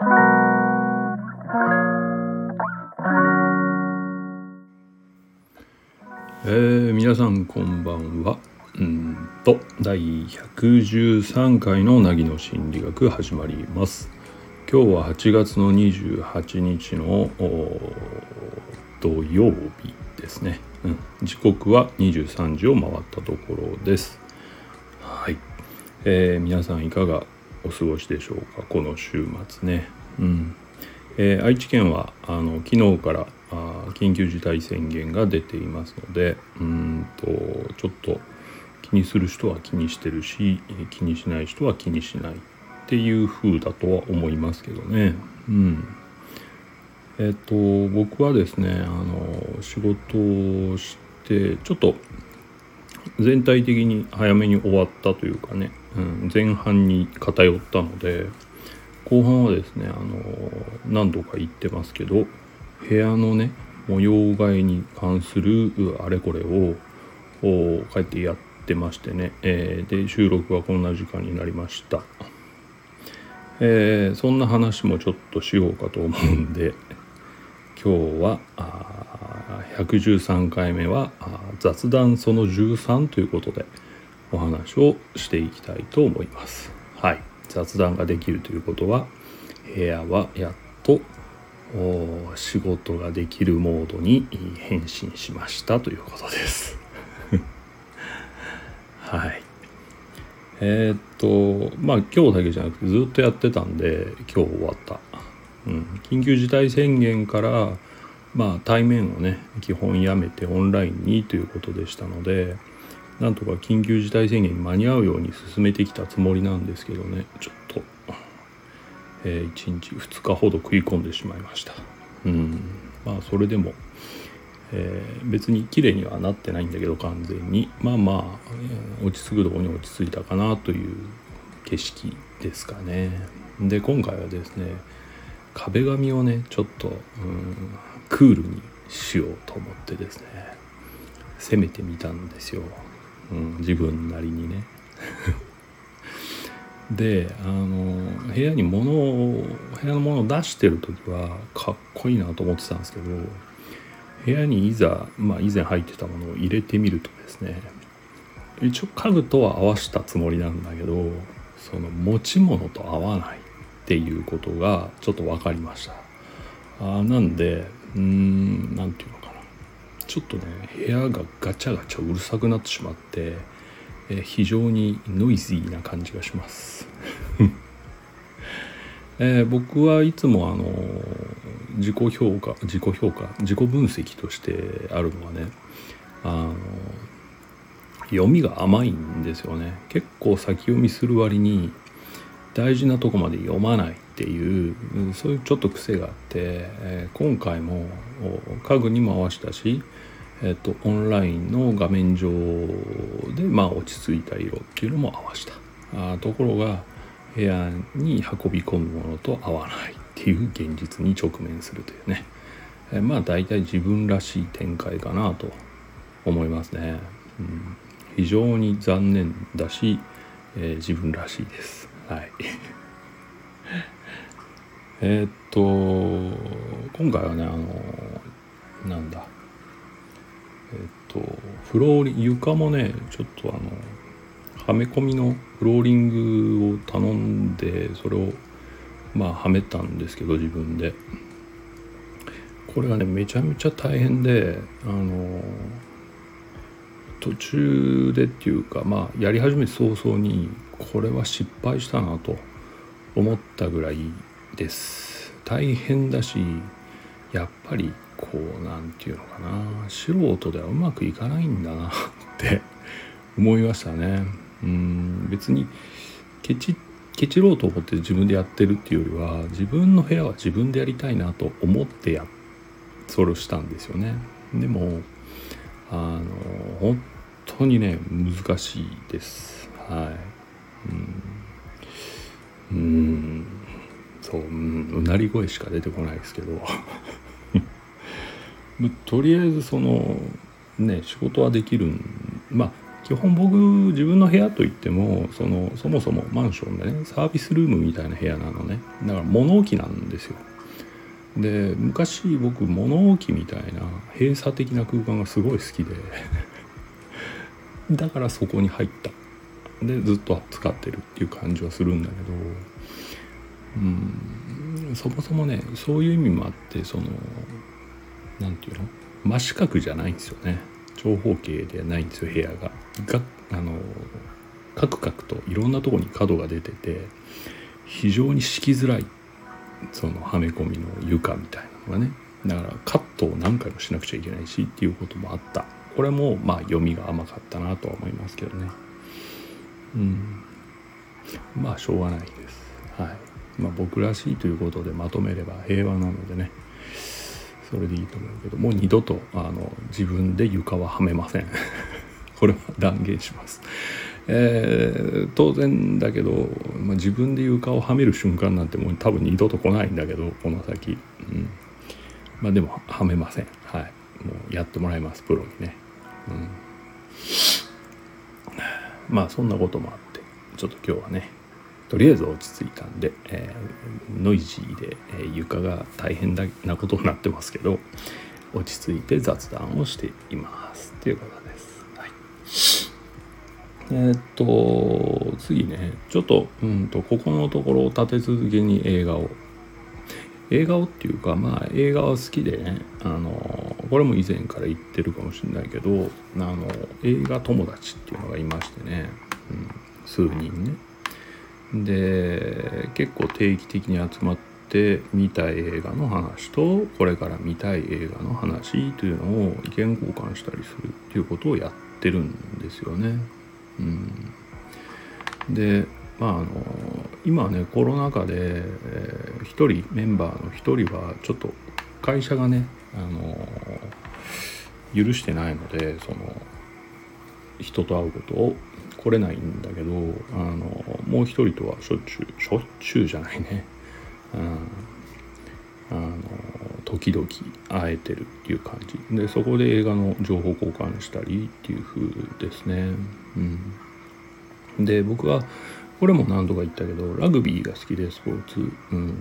えー、皆さんこんばんは。うんと第113回の凪の心理学始まります。今日は8月の28日の土曜日ですね、うん、時刻は23時を回ったところです。はい、えー、皆さんいかがお過ごしでしょうか？この週末ね。うん。えー、愛知県はあの昨日からあ緊急事態宣言が出ていますのでうんとちょっと気にする人は気にしてるし気にしない人は気にしないっていう風だとは思いますけどね。うん、えっ、と僕はですねあの仕事をしてちょっと全体的に早めに終わったというかね、うん、前半に偏ったので後半はですねあの何度か言ってますけど部屋のね模様替えに関するあれこれをこうやってやってましてね、えー、で収録はこんな時間になりました、えー、そんな話もちょっとしようかと思うんで今日は113回目は雑談その13ということでお話をしていきたいと思います。はい。雑談ができるということは部屋はやっと仕事ができるモードに変身しましたということです。はい。えー、っとまあ今日だけじゃなくてずっとやってたんで今日終わった、うん、緊急事態宣言からまあ対面をね基本やめてオンラインにということでしたのでなんとか緊急事態宣言に間に合うように進めてきたつもりなんですけどね。ちょっと。えー、1日2日ほど食い込んでしまいました。うん。まあそれでも、えー、別に綺麗にはなってないんだけど完全に。まあまあ、落ち着くとこに落ち着いたかなという景色ですかね。で今回はですね壁紙をねちょっと、うん、クールにしようと思ってですね攻めてみたんですよ、うん、自分なりにね。であの部屋に物を部屋のものを出してる時はかっこいいなと思ってたんですけど部屋にいざ、まあ、以前入ってたものを入れてみるとですね一応家具とは合わしたつもりなんだけどその持ち物と合わないっていうことがちょっと分かりました。あなんでうーん何て言うの？ちょっとね部屋がガチャガチャうるさくなってしまってえ非常にノイズーな感じがします、えー、僕はいつもあの自己評価自己評価自己分析としてあるのはねあの読みが甘いんですよね。結構先読みする割に大事なとこまで読まない。っていうそういうちょっと癖があって、え、今回も家具にも合わせたしえっと、オンラインの画面上で、まあ、落ち着いた色っていうのも合わした。あところが部屋に運び込むものと合わないっていう現実に直面するというね、えまあ大体自分らしい展開かなと思いますね、うん、非常に残念だし、えー、自分らしいです。はい。えっと今回はねあのなんだ。えっとフローリ床もねちょっとあのはめ込みのフローリングを頼んでそれをまあはめたんですけど自分で。これがねめちゃめちゃ大変であの途中でっていうかまあやり始めて早々にこれは失敗したなと思ったぐらいです。大変だしやっぱりこう何て言うのかな。素人ではうまくいかないんだなって 思いましたね。うん。別にケチケチろうと思って自分でやってるっていうよりは自分の部屋は自分でやりたいなと思ってやそれをしたんですよね。でもあの本当にね難しいです。はい。うん。うん。そううなり声しか出てこないですけど。とりあえずそのね仕事はできるまあ基本僕自分の部屋といってもそのそもそもマンションでねサービスルームみたいな部屋なのね。だから物置なんですよ。で昔僕物置みたいな閉鎖的な空間がすごい好きで。だからそこに入った。でずっと使ってるっていう感じはするんだけど。うん。そもそもねそういう意味もあってその何て言うの？真四角じゃないんですよね。長方形ではないんですよ部屋が。があのカクカクといろんなとこに角が出てて非常に敷きづらいそのはめ込みの床みたいなのがね。だからカットを何回もしなくちゃいけないしっていうこともあった。これもまあ読みが甘かったなとは思いますけどね。うん。まあしょうがないです。はい。まあ僕らしいということでまとめれば平和なのでね。それでいいと思うけどもう二度とあの自分で床ははめません。これは断言します。えー、当然だけど、まあ、自分で床をはめる瞬間なんてもう多分二度と来ないんだけどこの先、うん、まあでもはめません。はい。もうやってもらいますプロにね、うん、まあそんなこともあってちょっと今日はねとりあえず落ち着いたんで、えー、ノイジーで、えー、床が大変なことになってますけど落ち着いて雑談をしていますっていうことです。はい。えー、っと次ねちょっと,、うんと、ここのところを立て続けに映画を。映画をっていうかまあ映画は好きでねあのこれも以前から言ってるかもしれないけどあの映画友達っていうのがいましてね、うん、数人ね。で結構定期的に集まって見たい映画の話とこれから見たい映画の話というのを意見交換したりするっていうことをやってるんですよね。うん、でまああの今ねコロナ禍で、えー、1人メンバーの1人はちょっと会社がねあの許してないのでその人と会うことを来れないんだけどあのもう一人とはしょっちゅうしょっちゅうじゃないね、うん、あの時々会えてるっていう感じ。でそこで映画の情報交換したりっていう風ですね。うん、で僕はこれも何度か言ったけどラグビーが好きでスポーツ、うん、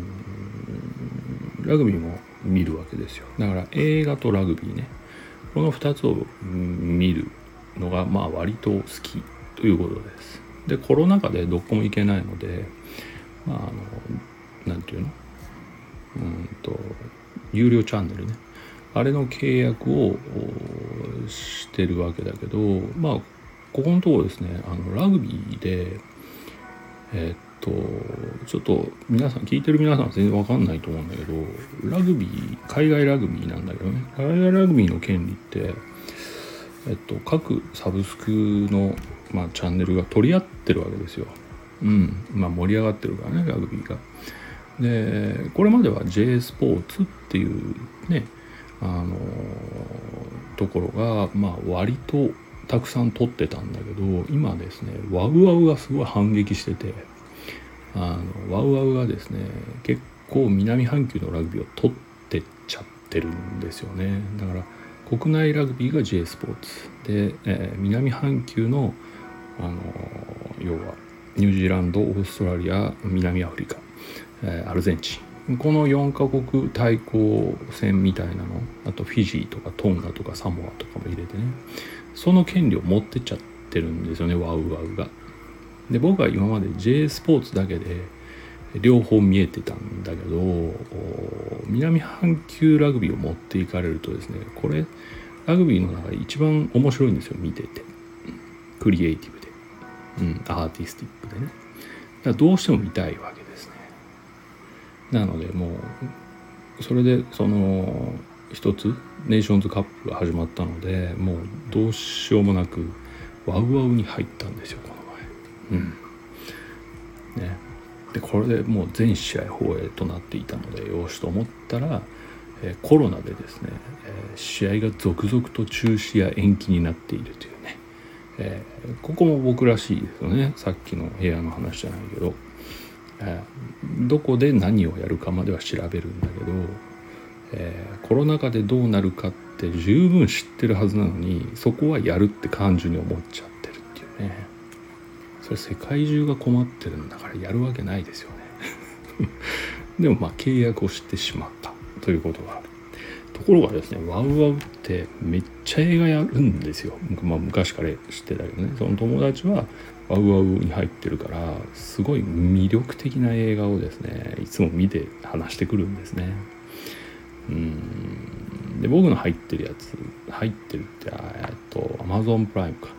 ラグビーも見るわけですよ。だから映画とラグビーね。この2つを見るのがまあ割と好き。ということです。でコロナ禍でどこも行けないのでまああの何て言うの？うんと有料チャンネルね。あれの契約をしてるわけだけどまあここのところですね。あのラグビーでえ、っとちょっと皆さん聞いてる皆さんは全然わかんないと思うんだけどラグビー海外ラグビーなんだけどね。海外ラグビーの権利ってえっと各サブスクの、まあ、チャンネルが取り合ってるわけですよ。うんまあ盛り上がってるからねラグビーが。でこれまでは J スポーツっていうねあのところがまあ割とたくさん撮ってたんだけど今ですねワウワウがすごい反撃しててあのワウワウがですね結構南半球のラグビーを取ってっちゃってるんですよねだから国内ラグビーが J スポーツ。で、えー、南半球のあの要はニュージーランドオーストラリア南アフリカ、えー、アルゼンチン。この4カ国対抗戦みたいなのあとフィジーとかトンガとかサモアとかも入れてね。その権利を持ってっちゃってるんですよねワウワウが。で僕は今まで J スポーツだけで両方見えてたんだけど南半球ラグビーを持っていかれるとですねこれラグビーの中で一番面白いんですよ見てて。クリエイティブで、うん、アーティスティックでね。だからどうしても見たいわけですね。なのでもうそれでその一つネーションズカップが始まったのでもうどうしようもなくワウワウに入ったんですよこの前。うん。ね。でこれでもう全試合放映となっていたのでよしと思ったら、えー、コロナでですね、えー、試合が続々と中止や延期になっているというね、えー、ここも僕らしいですよね。さっきの部屋の話じゃないけど、えどこで何をやるかまでは調べるんだけどえー、コロナ禍でどうなるかって十分知ってるはずなのにそこはやるって感じに思っちゃってるっていうね。それ世界中が困ってるんだからやるわけないですよね。でもまあ契約をしてしまったということがあるところがですねワウワウってめっちゃ映画やるんですよ、まあ、昔から知ってたけどね。その友達はワウワウに入ってるからすごい魅力的な映画をですねいつも見て話してくるんですね。うん。で僕の入ってるやつ入ってるってえっと Amazon プライムか。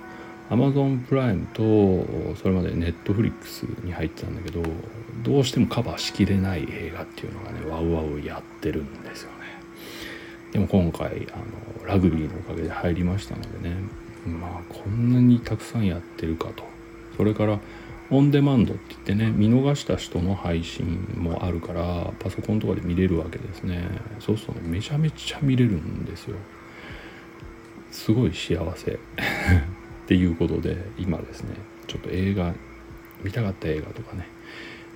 Amazon プライムとそれまで Netflix に入ってたんだけどどうしてもカバーしきれない映画っていうのがねワウワウやってるんですよね。でも今回あのラグビーのおかげで入りましたのでねまあこんなにたくさんやってるかと。それからオンデマンドって言ってね見逃した人の配信もあるからパソコンとかで見れるわけですね。そうするとねめちゃめちゃ見れるんですよ。すごい幸せ。っていうことで今ですねちょっと映画見たかった映画とかね、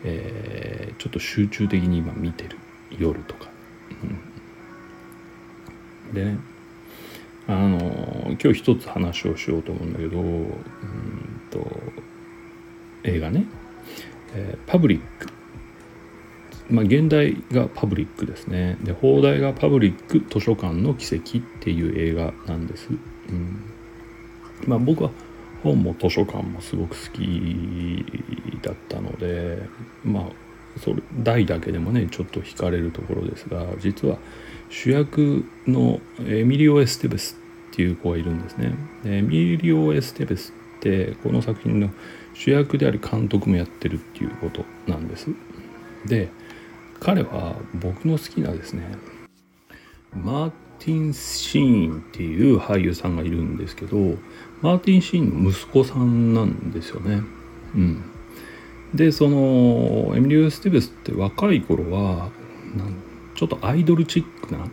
えー、ちょっと集中的に今見てる夜とか、うん、でねあの今日一つ話をしようと思うんだけどうんと映画ね、えー、パブリック。まあ現代がパブリックですね。で放題がパブリック図書館の奇跡っていう映画なんです、うん、まあ僕は本も図書館もすごく好きだったのでまあそれ題だけでもねちょっと惹かれるところですが実は主役のエミリオ・エステベスっていう子がいるんですね。でエミリオ・エステベスってこの作品の主役であり監督もやってるっていうことなんです。で彼は僕の好きなですねマーティン・シーンっていう俳優さんがいるんですけどマーティン・シーンの息子さんなんですよね。うん、でそのエミリオ・スティブスって若い頃はちょっとアイドルチックな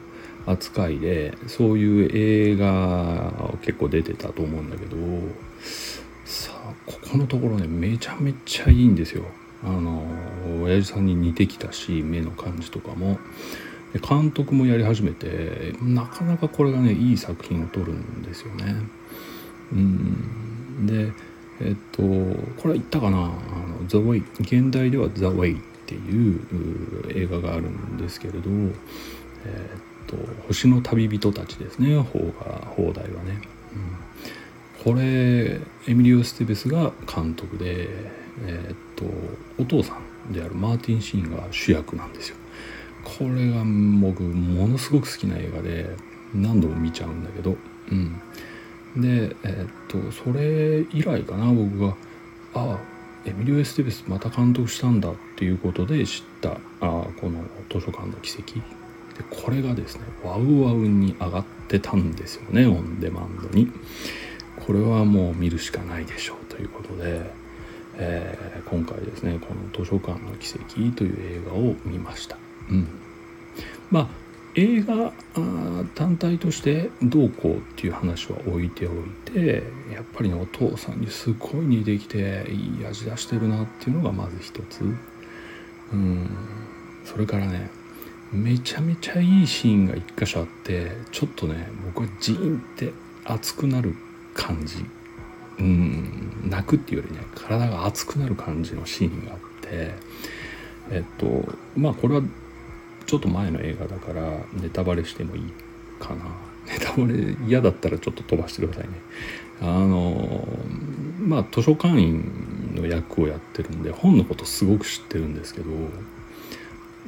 扱いでそういう映画を結構出てたと思うんだけどさあここのところねめちゃめちゃいいんですよ。あの親父さんに似てきたし目の感じとかもで監督もやり始めてなかなかこれがねいい作品を撮るんですよね。うんでえっとこれは言ったかな「あの The Way」現代では「The Way」っていう映画があるんですけれど、えっと「星の旅人たち」ですね邦が邦題はね。うん、これエミリオ・ステベスが監督で、えっとお父さんであるマーティン・シーンが主役なんですよ。これが僕ものすごく好きな映画で何度も見ちゃうんだけど、うん、でえー、っとそれ以来かな僕がああエミリオ・エステベスまた監督したんだっていうことで知ったあこの図書館の奇跡。でこれがですねワウワウに上がってたんですよねオンデマンドに。これはもう見るしかないでしょうということで、えー、今回ですねこの「図書館の奇跡」という映画を見ました。うん。まあ映画単体としてどうこうっていう話は置いておいてやっぱりねお父さんにすごい似てきていい味出してるなっていうのがまず一つ。うん。それからねめちゃめちゃいいシーンが一箇所あってちょっとね僕はジーンって熱くなる感じ。うん。泣くっていうよりね体が熱くなる感じのシーンがあってえっとまあこれはちょっと前の映画だからネタバレしてもいいかな。ネタバレ嫌だったらちょっと飛ばしてくださいね。あのまあ図書館員の役をやってるんで本のことすごく知ってるんですけど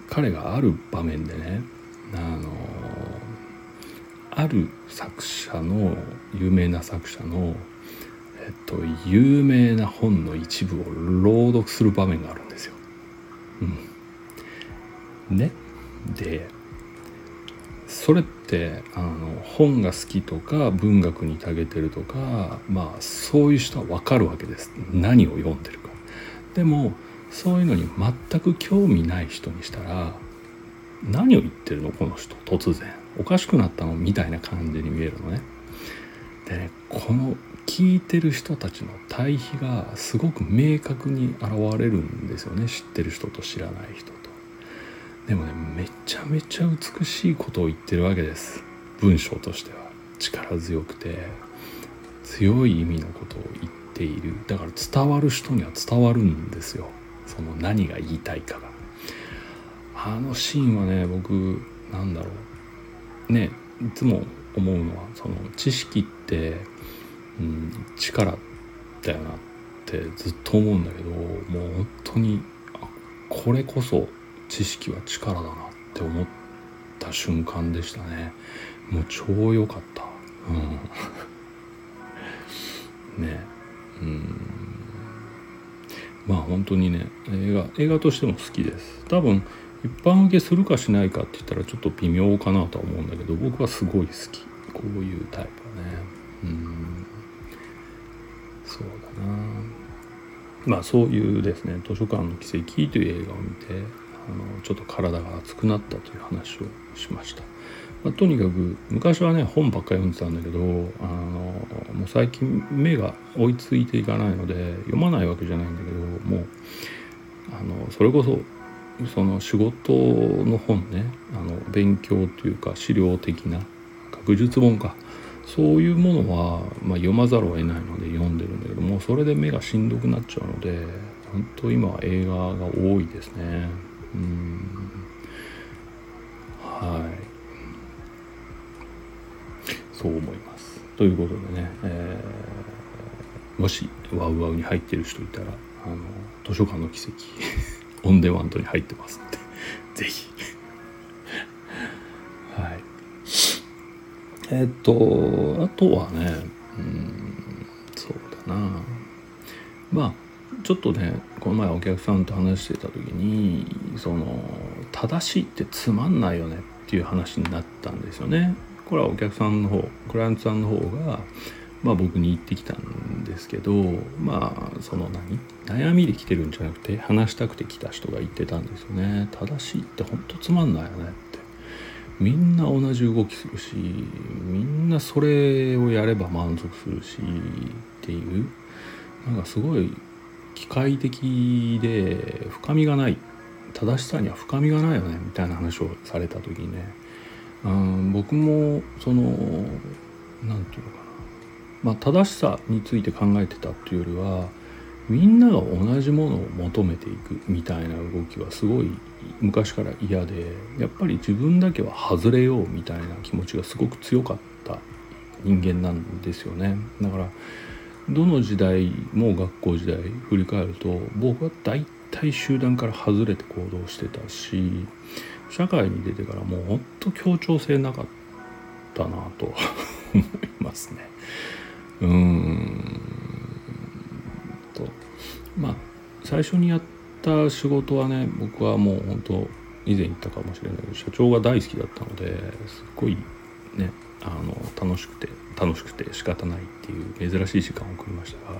彼がある場面でねあのある作者の有名な作者のえっと有名な本の一部を朗読する場面があるんですよ。うん、ねでそれってあの本が好きとか文学に長けてるとかまあそういう人は分かるわけです。何を読んでるか。でもそういうのに全く興味ない人にしたら何を言ってるの？この人。突然。おかしくなったの？みたいな感じに見えるのね。でねこの聞いてる人たちの対比がすごく明確に現れるんですよね。知ってる人と知らない人。でもねめちゃめちゃ美しいことを言ってるわけです。文章としては。力強くて強い意味のことを言っている。だから伝わる人には伝わるんですよ。その何が言いたいかが。あのシーンはね僕なんだろう。ねいつも思うのはその知識って、うん、力だよなってずっと思うんだけどもう本当にこれこそ知識は力だなって思った瞬間でしたね。もう超良かった。うん。ね。うん。まあ本当にね映画映画としても好きです。多分一般受けするかしないかって言ったらちょっと微妙かなとは思うんだけど僕はすごい好き。こういうタイプはね。うん。そうだな。まあそういうですね「図書館の奇跡」という映画を見てのちょっと体が熱くなったという話をしました。まあ、とにかく昔はね本ばっかり読んでたんだけどあのもう最近目が追いついていかないので読まないわけじゃないんだけどもうあのそれこそその仕事の本ねあの勉強というか資料的な学術本かそういうものは、まあ、読まざるを得ないので読んでるんだけどもうそれで目がしんどくなっちゃうので本当今は映画が多いですねうん。はい。そう思います。ということでね、えー、もしワウワウに入ってる人いたらあの図書館の奇跡オンデマンドに入ってますので ぜひ。はい。え、っとあとはねうんそうだな。まあちょっとねこの前お客さんと話してた時にその正しいってつまんないよねっていう話になったんですよね。これはお客さんの方クライアントさんの方が、まあ、僕に言ってきたんですけどまあその何？悩みで来てるんじゃなくて話したくて来た人が言ってたんですよね。正しいってほんとつまんないよねって。みんな同じ動きするしみんなそれをやれば満足するしっていう。なんかすごい機械的で深みがない正しさには深みがないよねみたいな話をされた時にね。うん僕もその何て言うのかな。まあ正しさについて考えてたっていうよりはみんなが同じものを求めていくみたいな動きはすごい昔から嫌でやっぱり自分だけは外れようみたいな気持ちがすごく強かった人間なんですよね。だからどの時代も学校時代振り返ると僕は大体集団から外れて行動してたし社会に出てからもうほんと協調性なかったなと 思いますね。うーんとまあ最初にやった仕事はね僕はもう本当以前言ったかもしれないけど社長が大好きだったのですっごいねあの楽しくて楽しくて仕方ないっていう珍しい時間を送りましたが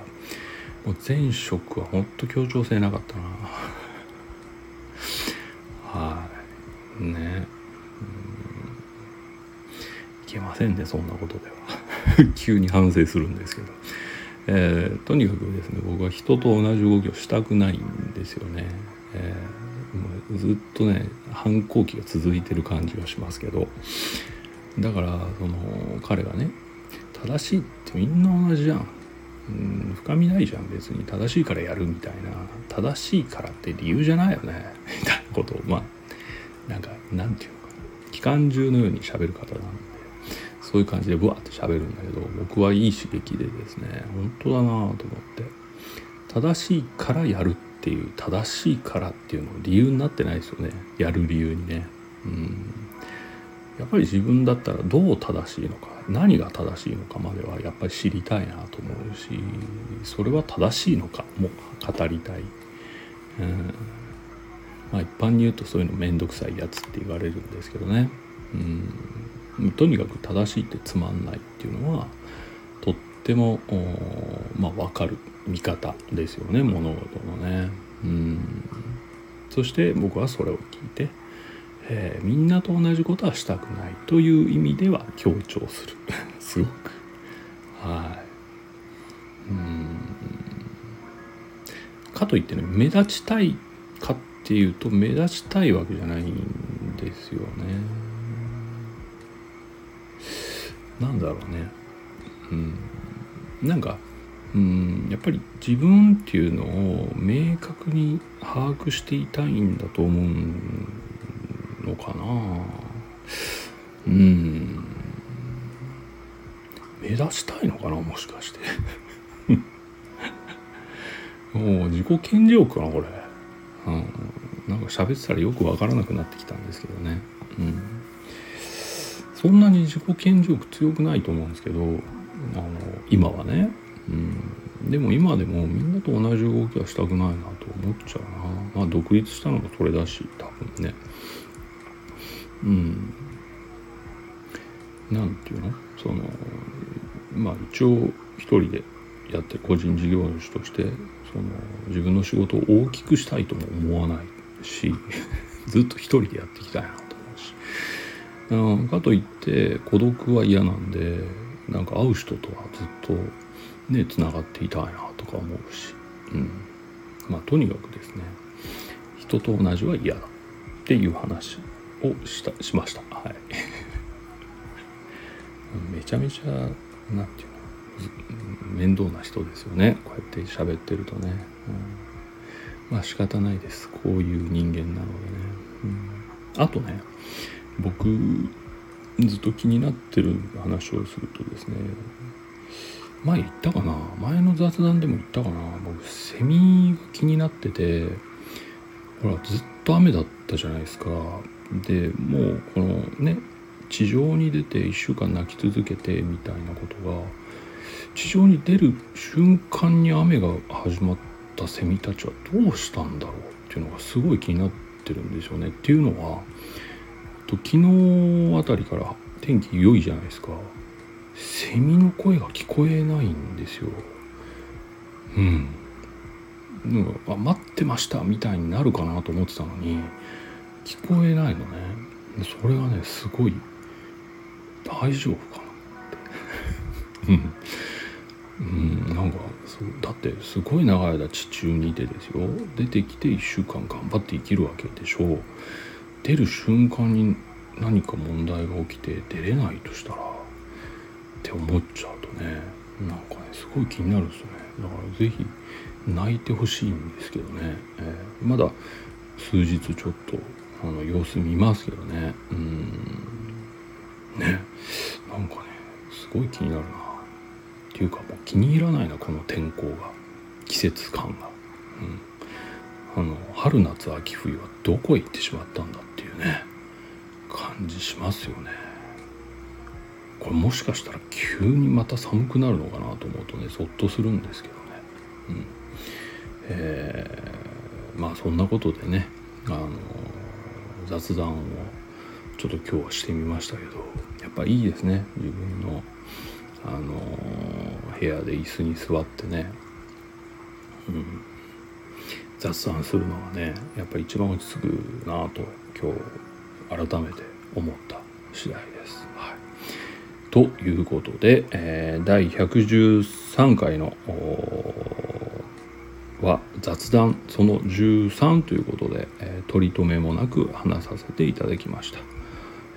もう前職は本当協調性なかったな。はい。ね。いけませんねそんなことでは。急に反省するんですけど、えー、とにかくですね僕は人と同じ動きをしたくないんですよね、えー、ずっとね反抗期が続いてる感じがしますけど。だからその彼がね正しいってみんな同じじゃん。うん深みないじゃん。別に正しいからやるみたいな。正しいからって理由じゃないよね。みたいなことを。まあなんかなんていうのかな。機関銃のように喋る方なんで。そういう感じでブワーって喋るんだけど僕はいい刺激でですね本当だなと思って。正しいからやるっていう正しいからっていうの理由になってないですよね。やる理由にね。うん。やっぱり自分だったらどう正しいのか。何が正しいのかまではやっぱり知りたいなと思うしそれは正しいのかも語りたい、うん。まあ、一般に言うとそういうの面倒くさいやつって言われるんですけどね。うん。とにかく正しいってつまんないっていうのはとってもまあ分かる見方ですよね物事のね。うん。そして僕はそれを聞いて、えー、みんなと同じことはしたくないという意味では強調する すごくはいうんかといってね目立ちたいかっていうと目立ちたいわけじゃないんですよね。なんだろうね。うん。なんかうんやっぱり自分っていうのを明確に把握していたいんだと思うんのかな。うん。目指したいのかなもしかして。もう自己顕示欲かなこれ、うん、なんか喋ってたらよく分からなくなってきたんですけどね、うん、そんなに自己顕示欲強くないと思うんですけどあの今はね、うん、でも今でもみんなと同じ動きはしたくないなと思っちゃうな。まあ独立したのもそれだし多分ね。うん。なんていうの？そのまあ一応一人でやって個人事業主としてその自分の仕事を大きくしたいとも思わないし ずっと一人でやっていきたいなと思うし、うん、かといって孤独は嫌なんでなんか会う人とはずっとねつながっていたいなとか思うし、うん、まあとにかくですね人と同じは嫌だっていう話。をしたしました。はい。めちゃめちゃ何て言うの？面倒な人ですよね。こうやって喋ってるとね、うん、まあ仕方ないです。こういう人間なのでね、うん、あとね僕ずっと気になってる話をするとですね前言ったかな？前の雑談でも言ったかな？僕セミが気になっててほらずっと雨だったじゃないですか。でもうこのね地上に出て1週間泣き続けてみたいなことが地上に出る瞬間に雨が始まったセミたちはどうしたんだろうっていうのがすごい気になってるんですよね。っていうのはと昨日あたりから天気良いじゃないですか。セミの声が聞こえないんですよ。うん。なんかあ待ってましたみたいになるかなと思ってたのに聞こえないのね。それがねすごい大丈夫かなって。うん。うんなんかそだってすごい長い間地中にいてですよ。出てきて1週間頑張って生きるわけでしょ。う出る瞬間に何か問題が起きて出れないとしたらって思っちゃうとね。なんかねすごい気になるんですよね。だから是非泣いてほしいんですけどね、えー、まだ数日ちょっとあの様子見ますけどね。うん。ね。なんかねすごい気になるな。っていうかもう気に入らないなこの天候が。季節感が、うん、あの春夏秋冬はどこへ行ってしまったんだっていうね。感じしますよね。これもしかしたら急にまた寒くなるのかなと思うとねそっとするんですけどね。うん。えー、まあそんなことでねあの雑談をちょっと今日はしてみましたけどやっぱいいですね。自分のあの部屋で椅子に座ってね、うん、雑談するのはねやっぱ一番落ち着くなと今日改めて思った次第です。はい、ということで、えー、第113回の雑談その13ということで、えー、取り留めもなく話させていただきました。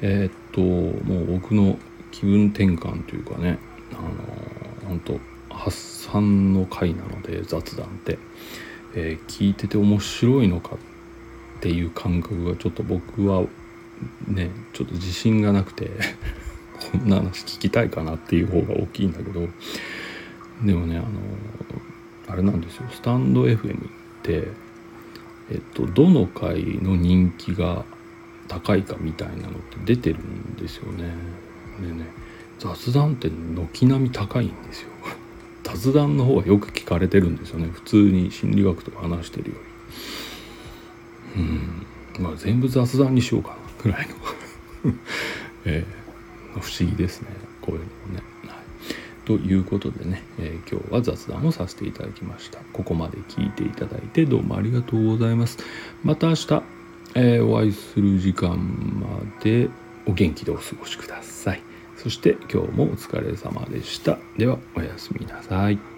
えー、っともう僕の気分転換というかねあの本当発散の回なので雑談って、えー、聞いてて面白いのかっていう感覚がちょっと僕はねちょっと自信がなくて こんな話聞きたいかなっていう方が大きいんだけどでもねあのあれなんですよ。スタンド FM ってえっとどの回の人気が高いかみたいなのって出てるんですよね。でね雑談って軒並み高いんですよ。雑談の方がよく聞かれてるんですよね。普通に心理学とか話してるより。うん。まあ全部雑談にしようかなぐらいの。えー、不思議ですねこういうのもね、ということでね、えー、今日は雑談をさせていただきましたここまで聞いていただいてどうもありがとうございますまた明日、えー、お会いする時間までお元気でお過ごしくださいそして今日もお疲れ様でした。ではおやすみなさい。